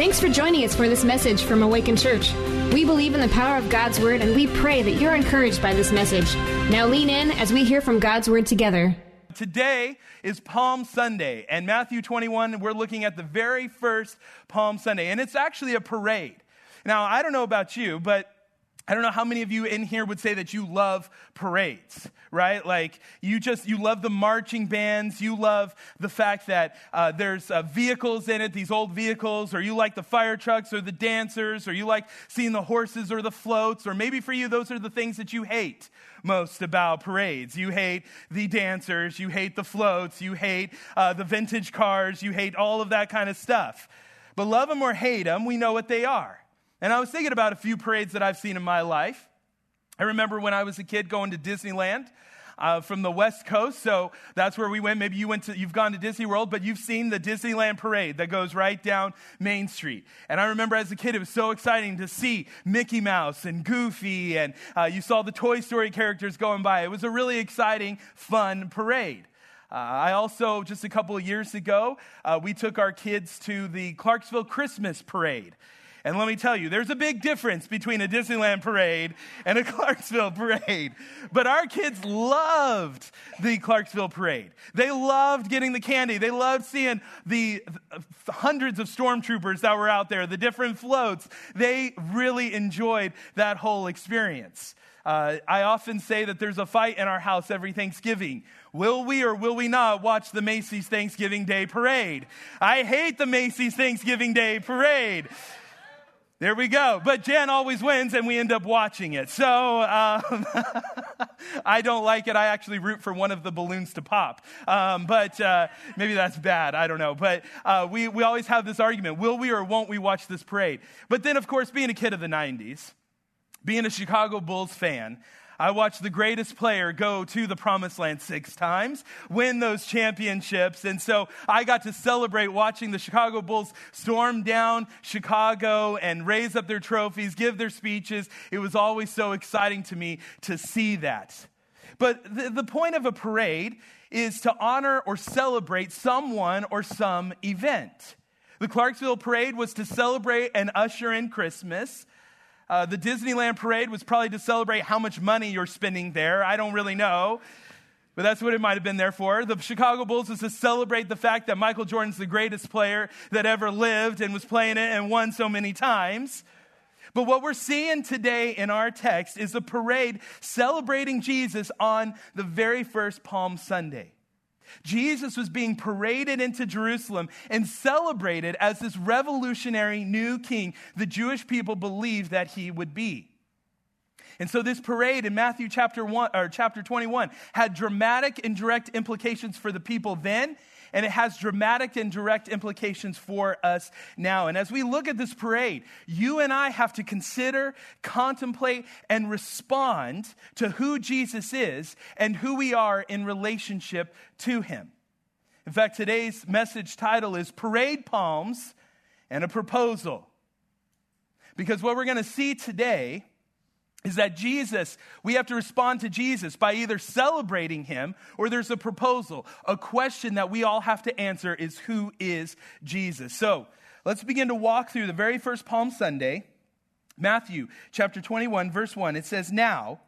Thanks for joining us for this message from Awakened Church. We believe in the power of God's Word and we pray that you're encouraged by this message. Now lean in as we hear from God's Word together. Today is Palm Sunday, and Matthew 21, we're looking at the very first Palm Sunday, and it's actually a parade. Now, I don't know about you, but I don't know how many of you in here would say that you love parades, right? Like you just, you love the marching bands. You love the fact that uh, there's uh, vehicles in it, these old vehicles, or you like the fire trucks or the dancers, or you like seeing the horses or the floats, or maybe for you, those are the things that you hate most about parades. You hate the dancers, you hate the floats, you hate uh, the vintage cars, you hate all of that kind of stuff. But love them or hate them, we know what they are. And I was thinking about a few parades that I've seen in my life. I remember when I was a kid going to Disneyland. Uh, from the West Coast, so that's where we went. Maybe you went to, you've gone to Disney World, but you've seen the Disneyland parade that goes right down Main Street. And I remember as a kid, it was so exciting to see Mickey Mouse and Goofy, and uh, you saw the Toy Story characters going by. It was a really exciting, fun parade. Uh, I also, just a couple of years ago, uh, we took our kids to the Clarksville Christmas Parade. And let me tell you, there's a big difference between a Disneyland parade and a Clarksville parade. But our kids loved the Clarksville parade. They loved getting the candy. They loved seeing the hundreds of stormtroopers that were out there, the different floats. They really enjoyed that whole experience. Uh, I often say that there's a fight in our house every Thanksgiving. Will we or will we not watch the Macy's Thanksgiving Day Parade? I hate the Macy's Thanksgiving Day Parade. There we go. But Jan always wins and we end up watching it. So um, I don't like it. I actually root for one of the balloons to pop. Um, but uh, maybe that's bad. I don't know. But uh, we, we always have this argument will we or won't we watch this parade? But then, of course, being a kid of the 90s, being a Chicago Bulls fan, I watched the greatest player go to the promised land six times, win those championships. And so I got to celebrate watching the Chicago Bulls storm down Chicago and raise up their trophies, give their speeches. It was always so exciting to me to see that. But the, the point of a parade is to honor or celebrate someone or some event. The Clarksville Parade was to celebrate and usher in Christmas. Uh, the Disneyland parade was probably to celebrate how much money you're spending there. I don't really know. But that's what it might have been there for. The Chicago Bulls was to celebrate the fact that Michael Jordan's the greatest player that ever lived and was playing it and won so many times. But what we're seeing today in our text is a parade celebrating Jesus on the very first Palm Sunday. Jesus was being paraded into Jerusalem and celebrated as this revolutionary new king the Jewish people believed that he would be. And so this parade in Matthew chapter 1 or chapter 21 had dramatic and direct implications for the people then and it has dramatic and direct implications for us now. And as we look at this parade, you and I have to consider, contemplate, and respond to who Jesus is and who we are in relationship to him. In fact, today's message title is Parade Palms and a Proposal. Because what we're going to see today is that Jesus, we have to respond to Jesus by either celebrating him or there's a proposal. A question that we all have to answer is who is Jesus? So let's begin to walk through the very first Palm Sunday, Matthew chapter 21, verse 1. It says, Now,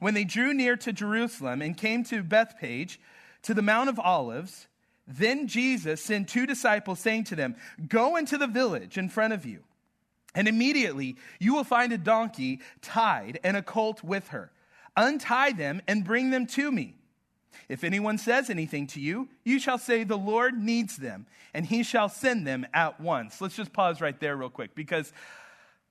when they drew near to Jerusalem and came to Bethphage, to the Mount of Olives, then Jesus sent two disciples, saying to them, Go into the village in front of you and immediately you will find a donkey tied and a colt with her. Untie them and bring them to me. If anyone says anything to you, you shall say, The Lord needs them, and he shall send them at once. Let's just pause right there, real quick, because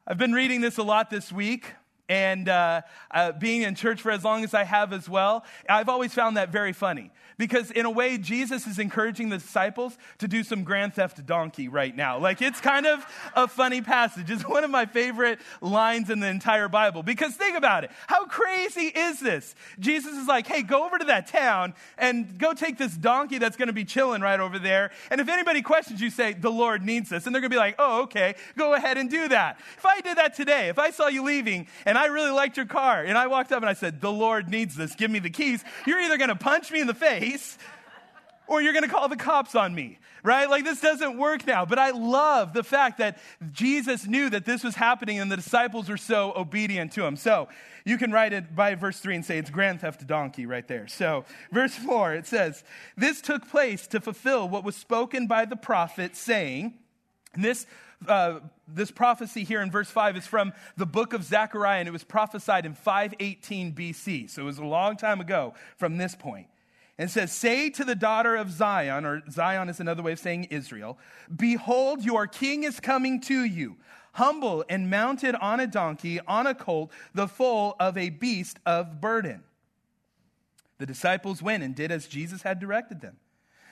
I've been reading this a lot this week and uh, uh, being in church for as long as I have as well, I've always found that very funny. Because in a way, Jesus is encouraging the disciples to do some grand theft donkey right now. Like, it's kind of a funny passage. It's one of my favorite lines in the entire Bible. Because think about it. How crazy is this? Jesus is like, hey, go over to that town and go take this donkey that's going to be chilling right over there. And if anybody questions you, say, the Lord needs this. And they're going to be like, oh, okay, go ahead and do that. If I did that today, if I saw you leaving and and I really liked your car. And I walked up and I said, The Lord needs this. Give me the keys. You're either going to punch me in the face or you're going to call the cops on me, right? Like this doesn't work now. But I love the fact that Jesus knew that this was happening and the disciples were so obedient to him. So you can write it by verse 3 and say it's grand theft donkey right there. So, verse 4, it says, This took place to fulfill what was spoken by the prophet, saying, this, uh, this prophecy here in verse 5 is from the book of Zechariah, and it was prophesied in 518 BC. So it was a long time ago from this point. And it says, Say to the daughter of Zion, or Zion is another way of saying Israel, Behold, your king is coming to you, humble and mounted on a donkey, on a colt, the foal of a beast of burden. The disciples went and did as Jesus had directed them.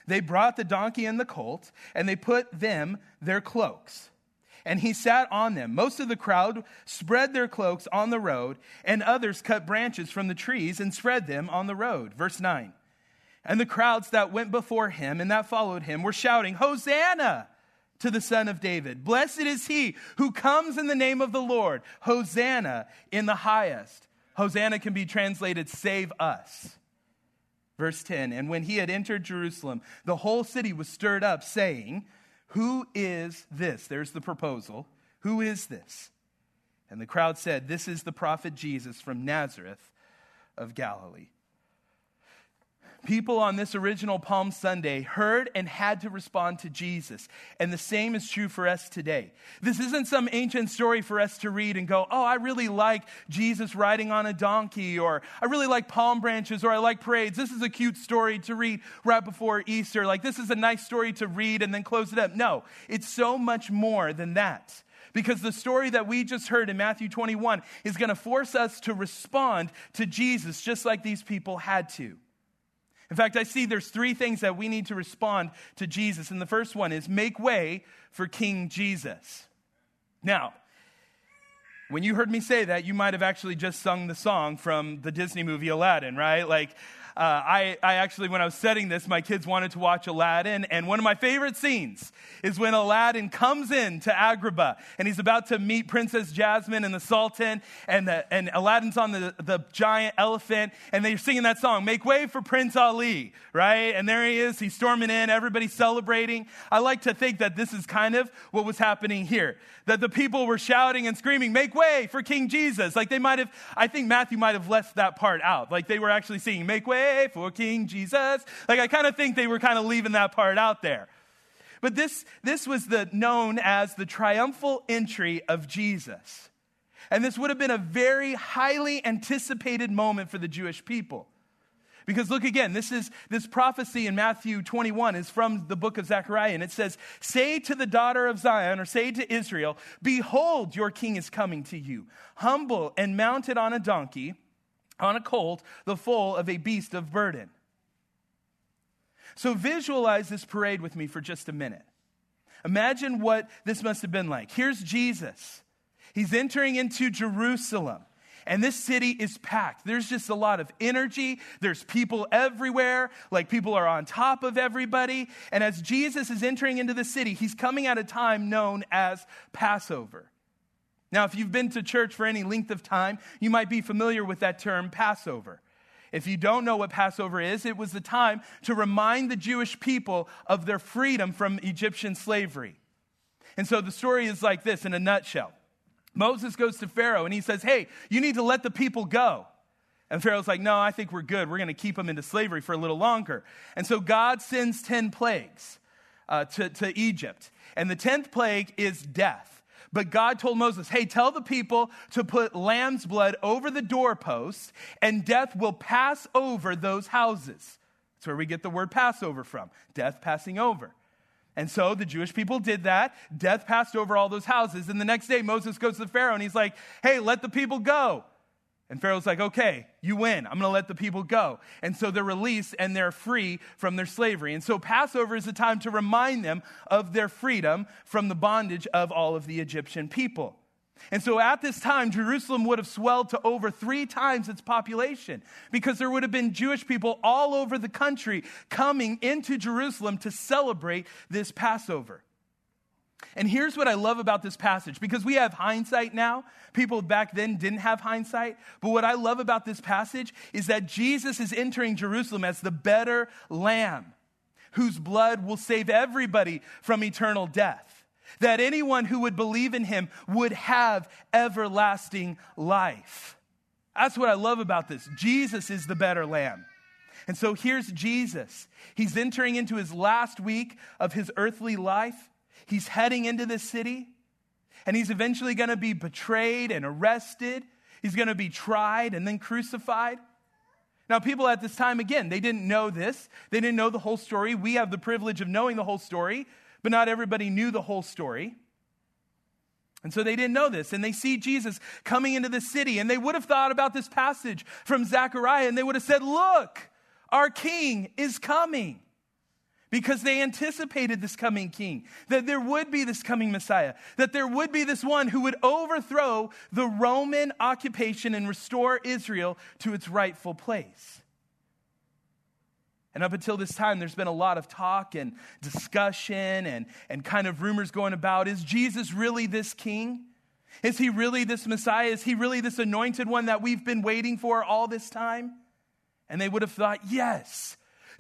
They brought the donkey and the colt, and they put them their cloaks. And he sat on them. Most of the crowd spread their cloaks on the road, and others cut branches from the trees and spread them on the road. Verse 9. And the crowds that went before him and that followed him were shouting, Hosanna to the Son of David. Blessed is he who comes in the name of the Lord. Hosanna in the highest. Hosanna can be translated, save us. Verse 10 And when he had entered Jerusalem, the whole city was stirred up, saying, Who is this? There's the proposal. Who is this? And the crowd said, This is the prophet Jesus from Nazareth of Galilee people on this original Palm Sunday heard and had to respond to Jesus. And the same is true for us today. This isn't some ancient story for us to read and go, oh, I really like Jesus riding on a donkey, or I really like palm branches, or I like parades. This is a cute story to read right before Easter. Like, this is a nice story to read and then close it up. No, it's so much more than that. Because the story that we just heard in Matthew 21 is going to force us to respond to Jesus just like these people had to. In fact, I see there's three things that we need to respond to Jesus. And the first one is make way for King Jesus. Now, when you heard me say that, you might have actually just sung the song from the Disney movie Aladdin, right? Like, uh, I, I actually, when I was setting this, my kids wanted to watch Aladdin. And one of my favorite scenes is when Aladdin comes in to Agrabah and he's about to meet Princess Jasmine and the Sultan. And, the, and Aladdin's on the, the giant elephant. And they're singing that song, Make Way for Prince Ali, right? And there he is. He's storming in. Everybody's celebrating. I like to think that this is kind of what was happening here. That the people were shouting and screaming, Make way for King Jesus. Like they might have, I think Matthew might have left that part out. Like they were actually singing, Make way for King Jesus. Like I kind of think they were kind of leaving that part out there. But this, this was the, known as the triumphal entry of Jesus. And this would have been a very highly anticipated moment for the Jewish people. Because look again, this is this prophecy in Matthew 21 is from the book of Zechariah, and it says, Say to the daughter of Zion, or say to Israel, Behold, your king is coming to you, humble and mounted on a donkey, on a colt, the foal of a beast of burden. So visualize this parade with me for just a minute. Imagine what this must have been like. Here's Jesus. He's entering into Jerusalem. And this city is packed. There's just a lot of energy. There's people everywhere. Like people are on top of everybody. And as Jesus is entering into the city, he's coming at a time known as Passover. Now, if you've been to church for any length of time, you might be familiar with that term Passover. If you don't know what Passover is, it was the time to remind the Jewish people of their freedom from Egyptian slavery. And so the story is like this in a nutshell Moses goes to Pharaoh and he says, Hey, you need to let the people go. And Pharaoh's like, No, I think we're good. We're going to keep them into slavery for a little longer. And so God sends 10 plagues uh, to, to Egypt. And the 10th plague is death. But God told Moses, hey, tell the people to put lamb's blood over the doorposts, and death will pass over those houses. That's where we get the word Passover from death passing over. And so the Jewish people did that. Death passed over all those houses. And the next day, Moses goes to the Pharaoh and he's like, hey, let the people go. And Pharaoh's like, okay, you win. I'm going to let the people go. And so they're released and they're free from their slavery. And so Passover is a time to remind them of their freedom from the bondage of all of the Egyptian people. And so at this time, Jerusalem would have swelled to over three times its population because there would have been Jewish people all over the country coming into Jerusalem to celebrate this Passover. And here's what I love about this passage because we have hindsight now. People back then didn't have hindsight. But what I love about this passage is that Jesus is entering Jerusalem as the better lamb whose blood will save everybody from eternal death. That anyone who would believe in him would have everlasting life. That's what I love about this. Jesus is the better lamb. And so here's Jesus. He's entering into his last week of his earthly life. He's heading into the city, and he's eventually going to be betrayed and arrested. He's going to be tried and then crucified. Now, people at this time, again, they didn't know this. They didn't know the whole story. We have the privilege of knowing the whole story, but not everybody knew the whole story. And so they didn't know this. And they see Jesus coming into the city. And they would have thought about this passage from Zechariah and they would have said, Look, our king is coming. Because they anticipated this coming king, that there would be this coming Messiah, that there would be this one who would overthrow the Roman occupation and restore Israel to its rightful place. And up until this time, there's been a lot of talk and discussion and, and kind of rumors going about is Jesus really this king? Is he really this Messiah? Is he really this anointed one that we've been waiting for all this time? And they would have thought, yes,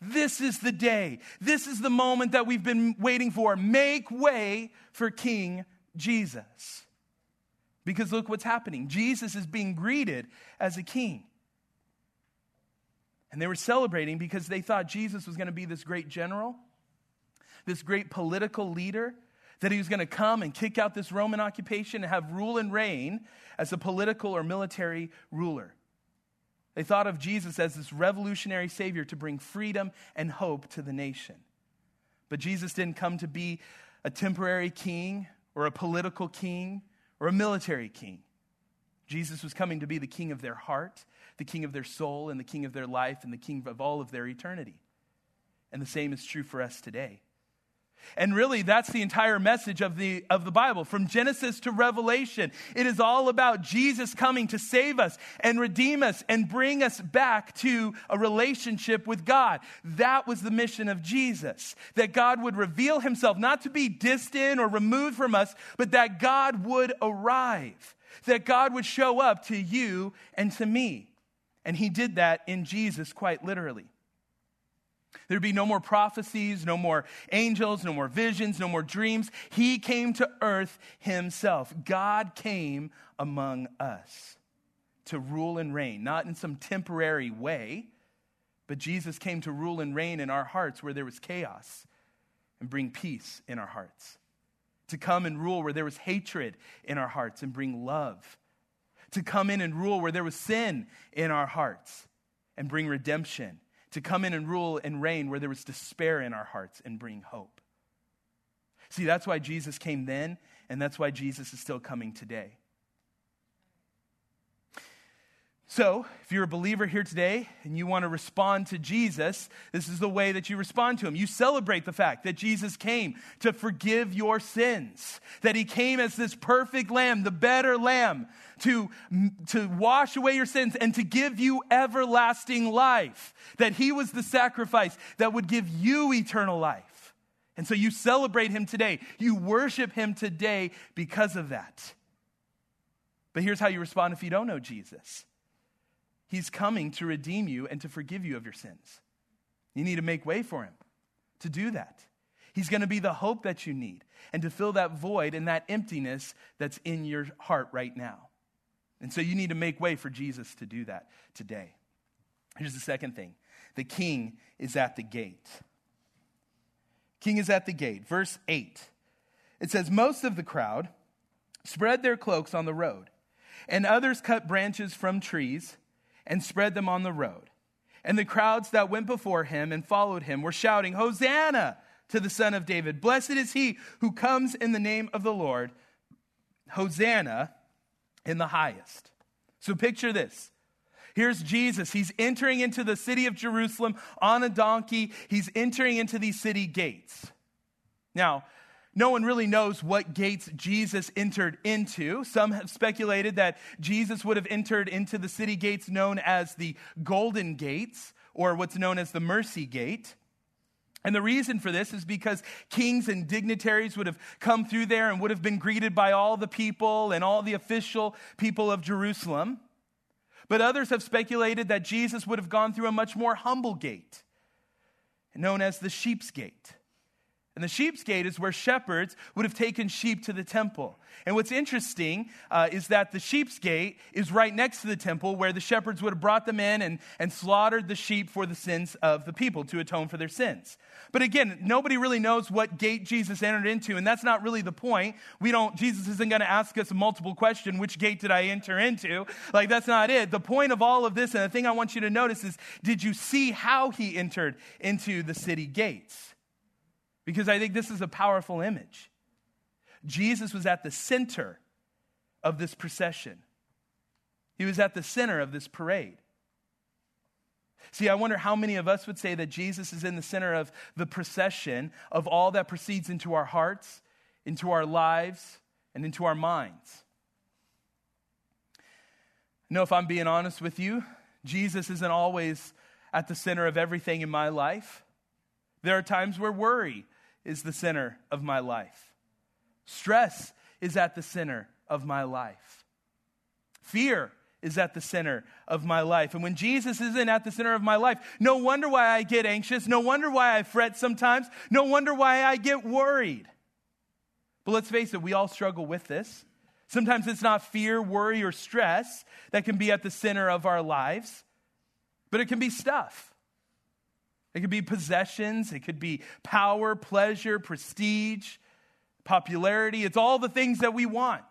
this is the day. This is the moment that we've been waiting for. Make way for King Jesus. Because look what's happening. Jesus is being greeted as a king. And they were celebrating because they thought Jesus was going to be this great general, this great political leader, that he was going to come and kick out this Roman occupation and have rule and reign as a political or military ruler. They thought of Jesus as this revolutionary Savior to bring freedom and hope to the nation. But Jesus didn't come to be a temporary king or a political king or a military king. Jesus was coming to be the king of their heart the king of their soul and the king of their life and the king of all of their eternity. And the same is true for us today. And really, that's the entire message of the, of the Bible. From Genesis to Revelation, it is all about Jesus coming to save us and redeem us and bring us back to a relationship with God. That was the mission of Jesus. That God would reveal himself, not to be distant or removed from us, but that God would arrive. That God would show up to you and to me. And he did that in Jesus quite literally. There'd be no more prophecies, no more angels, no more visions, no more dreams. He came to earth himself. God came among us to rule and reign, not in some temporary way, but Jesus came to rule and reign in our hearts where there was chaos and bring peace in our hearts. To come and rule where there was hatred in our hearts and bring love to come in and rule where there was sin in our hearts and bring redemption, to come in and rule and reign where there was despair in our hearts and bring hope. See, that's why Jesus came then, and that's why Jesus is still coming today. So, if you're a believer here today and you want to respond to Jesus, this is the way that you respond to him. You celebrate the fact that Jesus came to forgive your sins, that he came as this perfect lamb, the better lamb, to, to wash away your sins and to give you everlasting life, that he was the sacrifice that would give you eternal life. And so you celebrate him today. You worship him today because of that. But here's how you respond if you don't know Jesus. He's coming to redeem you and to forgive you of your sins. You need to make way for him to do that. He's going to be the hope that you need and to fill that void and that emptiness that's in your heart right now. And so you need to make way for Jesus to do that today. Here's the second thing the king is at the gate. King is at the gate. Verse 8. It says, Most of the crowd spread their cloaks on the road, and others cut branches from trees and spread them on the road. And the crowds that went before him and followed him were shouting, Hosanna to the Son of David. Blessed is he who comes in the name of the Lord. Hosanna in the highest. So picture this. Here's Jesus. He's entering into the city of Jerusalem on a donkey. He's entering into these city gates. Now, no one really knows what gates Jesus entered into. Some have speculated that Jesus would have entered into the city gates known as the Golden Gates, or what's known as the Mercy Gate. And the reason for this is because kings and dignitaries would have come through there and would have been greeted by all the people and all the official people of Jerusalem. But others have speculated that Jesus would have gone through a much more humble gate known as the sheep's gate. And the sheep's gate is where shepherds would have taken sheep to the temple. And what's interesting uh, is that the sheep's gate is right next to the temple where the shepherds would have brought them in and, and slaughtered the sheep for the sins of the people to atone for their sins. But again, nobody really knows what gate Jesus entered into, and that's not really the point. We don't, Jesus isn't going to ask us a multiple question, which gate did I enter into? Like, that's not it. The point of all of this, and the thing I want you to notice is, did you see how he entered into the city gates? Because I think this is a powerful image. Jesus was at the center of this procession, he was at the center of this parade. See, I wonder how many of us would say that Jesus is in the center of the procession of all that proceeds into our hearts, into our lives, and into our minds. I know if I'm being honest with you, Jesus isn't always at the center of everything in my life. There are times where worry is the center of my life. Stress is at the center of my life. Fear is at the center of my life. And when Jesus isn't at the center of my life, no wonder why I get anxious. No wonder why I fret sometimes. No wonder why I get worried. But let's face it, we all struggle with this. Sometimes it's not fear, worry, or stress that can be at the center of our lives, but it can be stuff. It could be possessions, it could be power, pleasure, prestige, popularity. It's all the things that we want.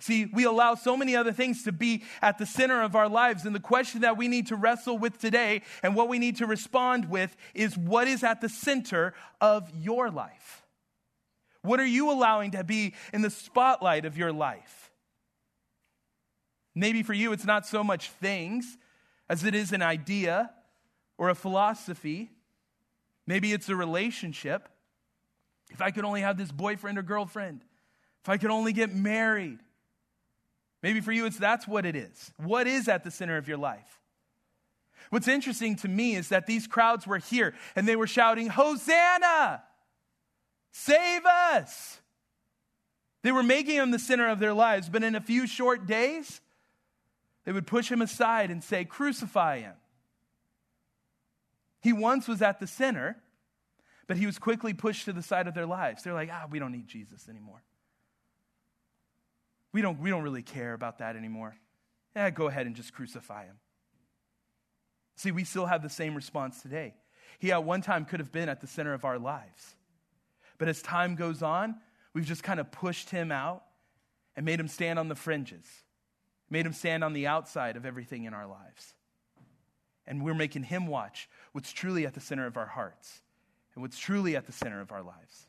See, we allow so many other things to be at the center of our lives. And the question that we need to wrestle with today and what we need to respond with is what is at the center of your life? What are you allowing to be in the spotlight of your life? Maybe for you, it's not so much things as it is an idea or a philosophy. Maybe it's a relationship. If I could only have this boyfriend or girlfriend, if I could only get married. Maybe for you, it's that's what it is. What is at the center of your life? What's interesting to me is that these crowds were here and they were shouting, Hosanna! Save us! They were making him the center of their lives, but in a few short days, they would push him aside and say, Crucify him. He once was at the center, but he was quickly pushed to the side of their lives. They're like, ah, we don't need Jesus anymore. We don't, we don't really care about that anymore. Yeah, go ahead and just crucify him. See, we still have the same response today. He at one time could have been at the center of our lives. But as time goes on, we've just kind of pushed him out and made him stand on the fringes, made him stand on the outside of everything in our lives. And we're making him watch what's truly at the center of our hearts and what's truly at the center of our lives.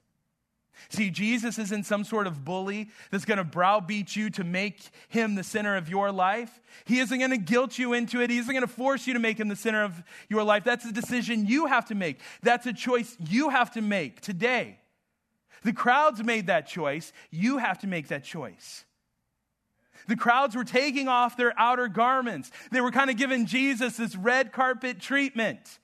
See, Jesus isn't some sort of bully that's going to browbeat you to make him the center of your life. He isn't going to guilt you into it. He isn't going to force you to make him the center of your life. That's a decision you have to make. That's a choice you have to make today. The crowds made that choice. You have to make that choice. The crowds were taking off their outer garments. They were kind of giving Jesus this red carpet treatment.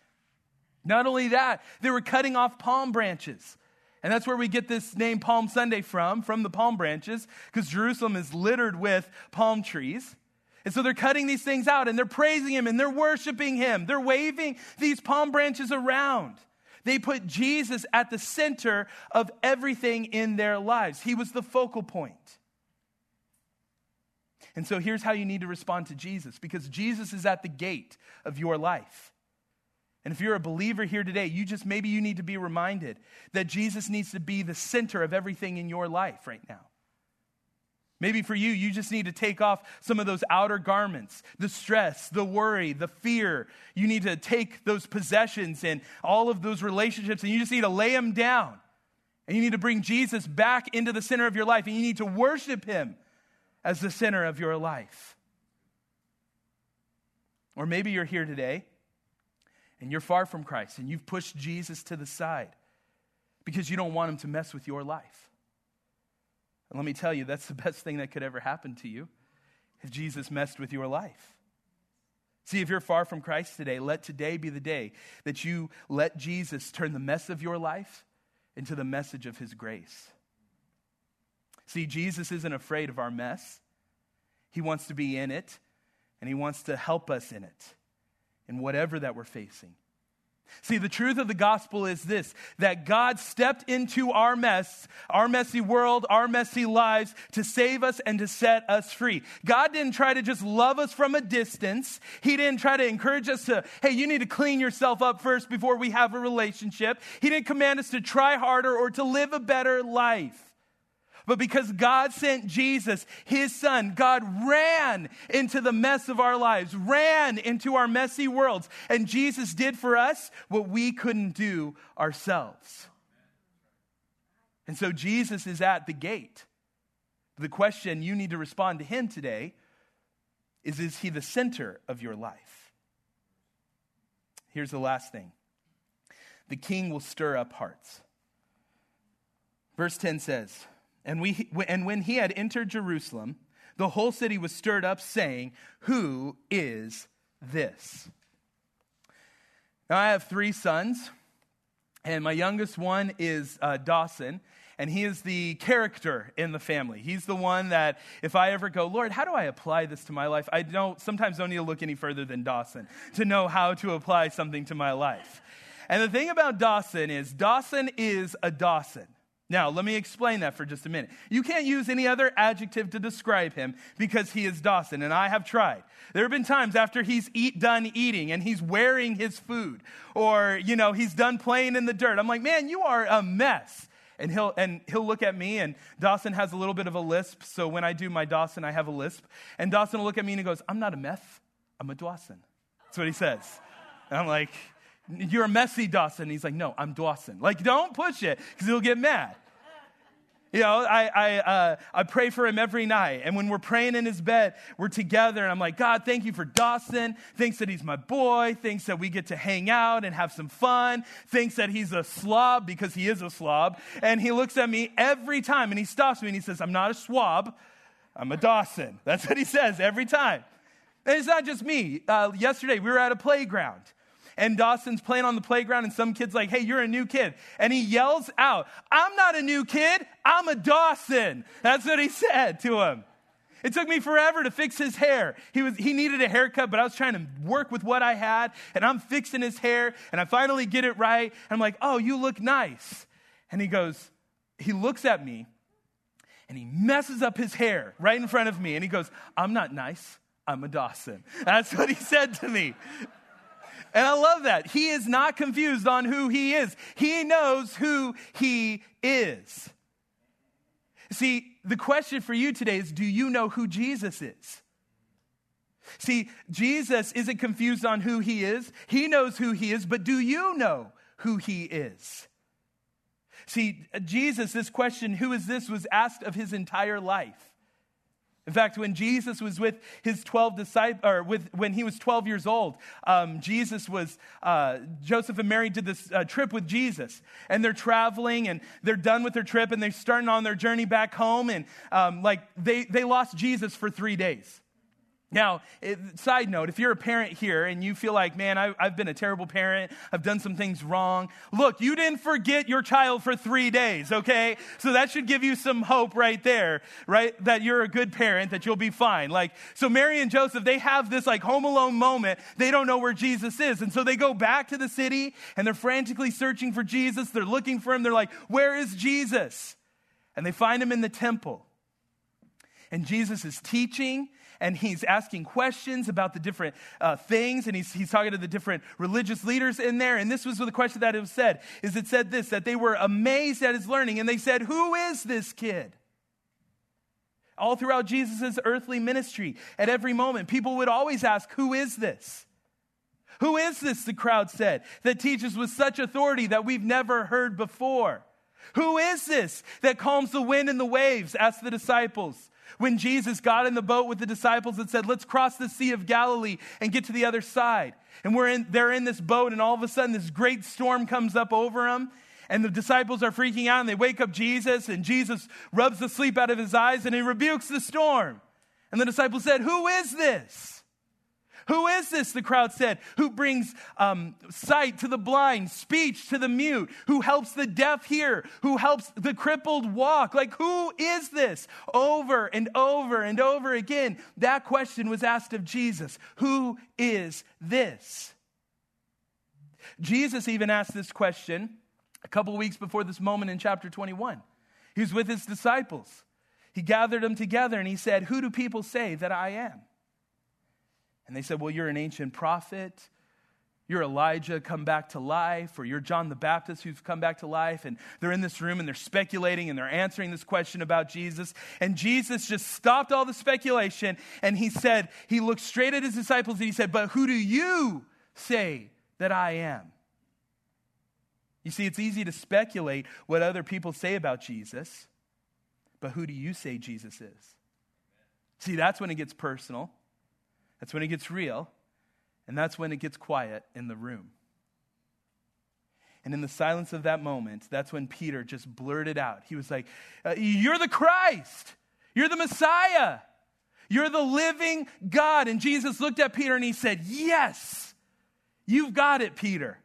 Not only that, they were cutting off palm branches. And that's where we get this name Palm Sunday from, from the palm branches, because Jerusalem is littered with palm trees. And so they're cutting these things out and they're praising him and they're worshiping him. They're waving these palm branches around. They put Jesus at the center of everything in their lives. He was the focal point. And so here's how you need to respond to Jesus because Jesus is at the gate of your life. And if you're a believer here today, you just maybe you need to be reminded that Jesus needs to be the center of everything in your life right now. Maybe for you, you just need to take off some of those outer garments, the stress, the worry, the fear. You need to take those possessions and all of those relationships and you just need to lay them down. And you need to bring Jesus back into the center of your life and you need to worship him as the center of your life. Or maybe you're here today and you're far from Christ and you've pushed Jesus to the side because you don't want him to mess with your life. And let me tell you, that's the best thing that could ever happen to you if Jesus messed with your life. See, if you're far from Christ today, let today be the day that you let Jesus turn the mess of your life into the message of his grace. See, Jesus isn't afraid of our mess. He wants to be in it, and He wants to help us in it in whatever that we're facing. See, the truth of the gospel is this that God stepped into our mess, our messy world, our messy lives to save us and to set us free. God didn't try to just love us from a distance. He didn't try to encourage us to, hey, you need to clean yourself up first before we have a relationship. He didn't command us to try harder or to live a better life. But because God sent Jesus, his son, God ran into the mess of our lives, ran into our messy worlds. And Jesus did for us what we couldn't do ourselves. And so Jesus is at the gate. The question you need to respond to him today is Is he the center of your life? Here's the last thing the king will stir up hearts. Verse 10 says, and, we, and when he had entered Jerusalem, the whole city was stirred up, saying, Who is this? Now, I have three sons, and my youngest one is uh, Dawson, and he is the character in the family. He's the one that, if I ever go, Lord, how do I apply this to my life? I don't, sometimes don't need to look any further than Dawson to know how to apply something to my life. And the thing about Dawson is, Dawson is a Dawson. Now, let me explain that for just a minute. You can't use any other adjective to describe him because he is Dawson, and I have tried. There have been times after he's eat, done eating and he's wearing his food, or, you know, he's done playing in the dirt. I'm like, man, you are a mess. And he'll, and he'll look at me, and Dawson has a little bit of a lisp, so when I do my Dawson, I have a lisp. And Dawson will look at me and he goes, I'm not a meth, I'm a Dawson. That's what he says. And I'm like, you're a messy Dawson. He's like, No, I'm Dawson. Like, don't push it because he'll get mad. You know, I, I, uh, I pray for him every night. And when we're praying in his bed, we're together. And I'm like, God, thank you for Dawson. Thinks that he's my boy. Thinks that we get to hang out and have some fun. Thinks that he's a slob because he is a slob. And he looks at me every time and he stops me and he says, I'm not a swab. I'm a Dawson. That's what he says every time. And it's not just me. Uh, yesterday, we were at a playground and Dawson's playing on the playground, and some kid's like, Hey, you're a new kid. And he yells out, I'm not a new kid, I'm a Dawson. That's what he said to him. It took me forever to fix his hair. He, was, he needed a haircut, but I was trying to work with what I had, and I'm fixing his hair, and I finally get it right. And I'm like, Oh, you look nice. And he goes, He looks at me, and he messes up his hair right in front of me, and he goes, I'm not nice. I'm a Dawson. That's what he said to me. And I love that. He is not confused on who he is, he knows who he is. See, the question for you today is do you know who Jesus is? See, Jesus isn't confused on who he is. He knows who he is, but do you know who he is? See, Jesus, this question, who is this, was asked of his entire life. In fact, when Jesus was with his 12 disciples, or with, when he was 12 years old, um, Jesus was, uh, Joseph and Mary did this uh, trip with Jesus. And they're traveling and they're done with their trip and they're starting on their journey back home. And um, like they, they lost Jesus for three days. Now, side note, if you're a parent here and you feel like, man, I, have been a terrible parent, I've done some things wrong, look, you didn't forget your child for three days, okay? So that should give you some hope right there, right? That you're a good parent, that you'll be fine. Like, so Mary and Joseph, they have this like home alone moment. They don't know where Jesus is. And so they go back to the city and they're frantically searching for Jesus. They're looking for him. They're like, where is Jesus? And they find him in the temple. And Jesus is teaching and he's asking questions about the different uh, things, and he's, he's talking to the different religious leaders in there. And this was the question that it was said, is it said this, that they were amazed at his learning, and they said, who is this kid? All throughout Jesus' earthly ministry, at every moment, people would always ask, who is this? Who is this, the crowd said, that teaches with such authority that we've never heard before? Who is this that calms the wind and the waves? asked the disciples when Jesus got in the boat with the disciples and said, Let's cross the Sea of Galilee and get to the other side. And we're in, they're in this boat, and all of a sudden, this great storm comes up over them. And the disciples are freaking out, and they wake up Jesus, and Jesus rubs the sleep out of his eyes, and he rebukes the storm. And the disciples said, Who is this? Who is this, the crowd said, who brings um, sight to the blind, speech to the mute, who helps the deaf hear, who helps the crippled walk? Like, who is this? Over and over and over again, that question was asked of Jesus Who is this? Jesus even asked this question a couple weeks before this moment in chapter 21. He was with his disciples. He gathered them together and he said, Who do people say that I am? And they said, Well, you're an ancient prophet. You're Elijah come back to life, or you're John the Baptist who's come back to life. And they're in this room and they're speculating and they're answering this question about Jesus. And Jesus just stopped all the speculation and he said, He looked straight at his disciples and he said, But who do you say that I am? You see, it's easy to speculate what other people say about Jesus, but who do you say Jesus is? See, that's when it gets personal, that's when it gets real. And that's when it gets quiet in the room. And in the silence of that moment, that's when Peter just blurted out. He was like, uh, You're the Christ. You're the Messiah. You're the living God. And Jesus looked at Peter and he said, Yes, you've got it, Peter.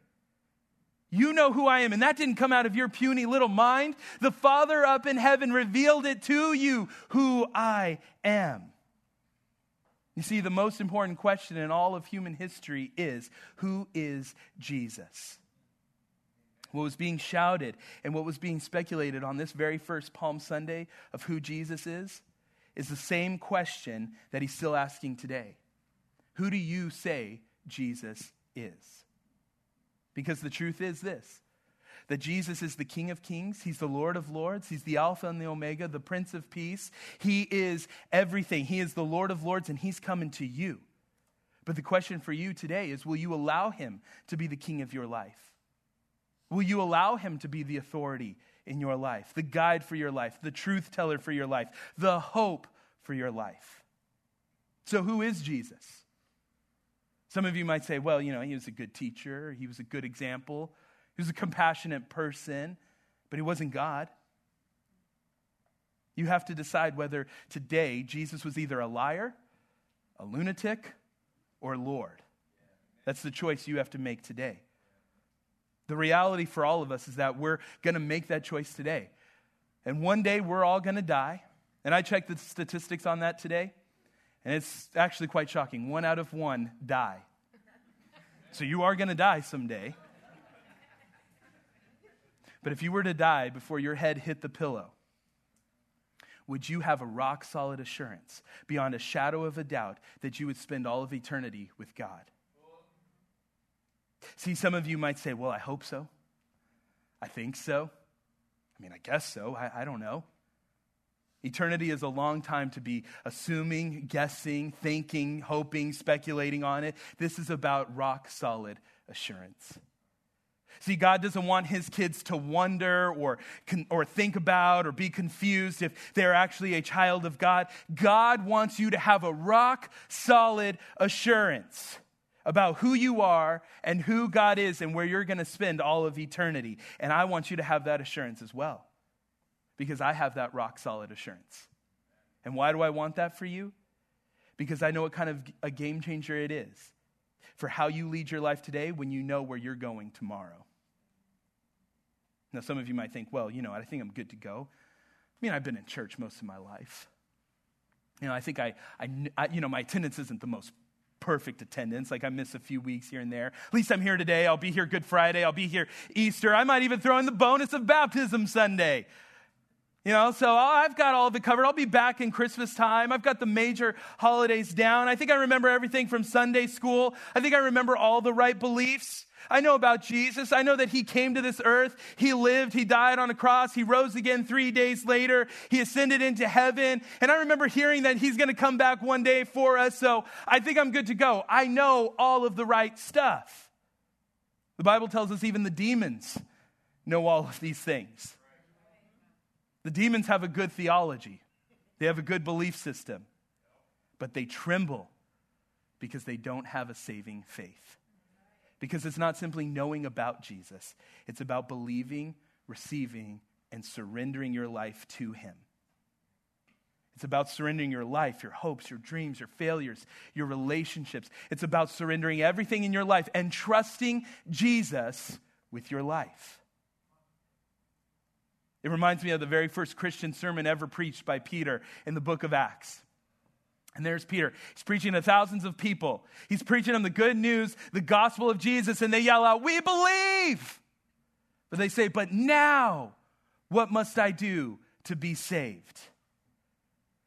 You know who I am. And that didn't come out of your puny little mind. The Father up in heaven revealed it to you who I am. You see, the most important question in all of human history is who is Jesus? What was being shouted and what was being speculated on this very first Palm Sunday of who Jesus is is the same question that he's still asking today. Who do you say Jesus is? Because the truth is this that Jesus is the King of Kings, He's the Lord of Lords, He's the Alpha and the Omega, the Prince of Peace. He is everything. He is the Lord of Lords, and He's coming to you. But the question for you today is will you allow Him to be the King of your life? Will you allow Him to be the authority in your life, the guide for your life, the truth teller for your life, the hope for your life? So, who is Jesus? Some of you might say, well, you know, he was a good teacher, he was a good example. He was a compassionate person, but he wasn't God. You have to decide whether today Jesus was either a liar, a lunatic, or Lord. That's the choice you have to make today. The reality for all of us is that we're going to make that choice today. And one day we're all going to die. And I checked the statistics on that today, and it's actually quite shocking. One out of one die. So you are going to die someday. But if you were to die before your head hit the pillow, would you have a rock solid assurance beyond a shadow of a doubt that you would spend all of eternity with God? See, some of you might say, Well, I hope so. I think so. I mean, I guess so. I, I don't know. Eternity is a long time to be assuming, guessing, thinking, hoping, speculating on it. This is about rock solid assurance. See, God doesn't want his kids to wonder or, or think about or be confused if they're actually a child of God. God wants you to have a rock solid assurance about who you are and who God is and where you're going to spend all of eternity. And I want you to have that assurance as well because I have that rock solid assurance. And why do I want that for you? Because I know what kind of a game changer it is for how you lead your life today when you know where you're going tomorrow. Now, some of you might think, well, you know, I think I'm good to go. I mean, I've been in church most of my life. You know, I think I, I, I you know, my attendance isn't the most perfect attendance. Like I miss a few weeks here and there. At least I'm here today. I'll be here Good Friday. I'll be here Easter. I might even throw in the bonus of baptism Sunday. You know, so I've got all of it covered. I'll be back in Christmas time. I've got the major holidays down. I think I remember everything from Sunday school. I think I remember all the right beliefs. I know about Jesus. I know that he came to this earth. He lived. He died on a cross. He rose again three days later. He ascended into heaven. And I remember hearing that he's going to come back one day for us. So I think I'm good to go. I know all of the right stuff. The Bible tells us even the demons know all of these things. The demons have a good theology, they have a good belief system, but they tremble because they don't have a saving faith. Because it's not simply knowing about Jesus, it's about believing, receiving, and surrendering your life to Him. It's about surrendering your life, your hopes, your dreams, your failures, your relationships. It's about surrendering everything in your life and trusting Jesus with your life. It reminds me of the very first Christian sermon ever preached by Peter in the book of Acts. And there's Peter. He's preaching to thousands of people. He's preaching them the good news, the gospel of Jesus, and they yell out, We believe! But they say, But now, what must I do to be saved?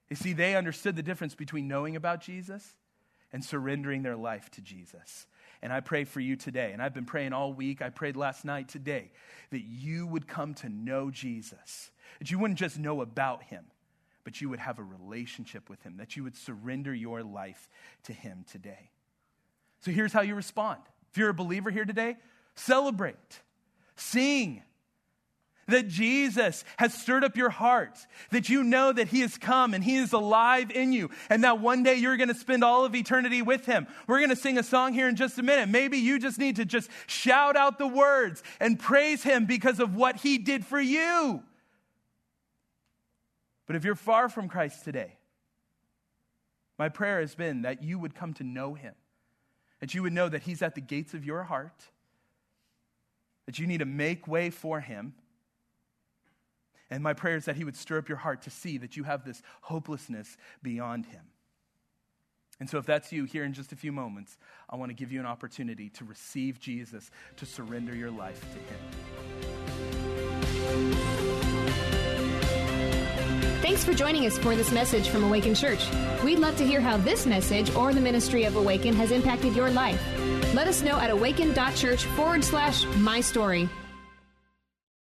You see, they understood the difference between knowing about Jesus and surrendering their life to Jesus. And I pray for you today, and I've been praying all week. I prayed last night, today, that you would come to know Jesus, that you wouldn't just know about him, but you would have a relationship with him, that you would surrender your life to him today. So here's how you respond. If you're a believer here today, celebrate, sing, that Jesus has stirred up your heart, that you know that He has come and He is alive in you, and that one day you're going to spend all of eternity with Him. We're going to sing a song here in just a minute. Maybe you just need to just shout out the words and praise Him because of what He did for you. But if you're far from Christ today, my prayer has been that you would come to know Him, that you would know that He's at the gates of your heart, that you need to make way for Him and my prayer is that He would stir up your heart to see that you have this hopelessness beyond Him. And so, if that's you here in just a few moments, I want to give you an opportunity to receive Jesus, to surrender your life to Him. Thanks for joining us for this message from Awaken Church. We'd love to hear how this message or the ministry of Awaken has impacted your life. Let us know at awaken.church forward slash my story.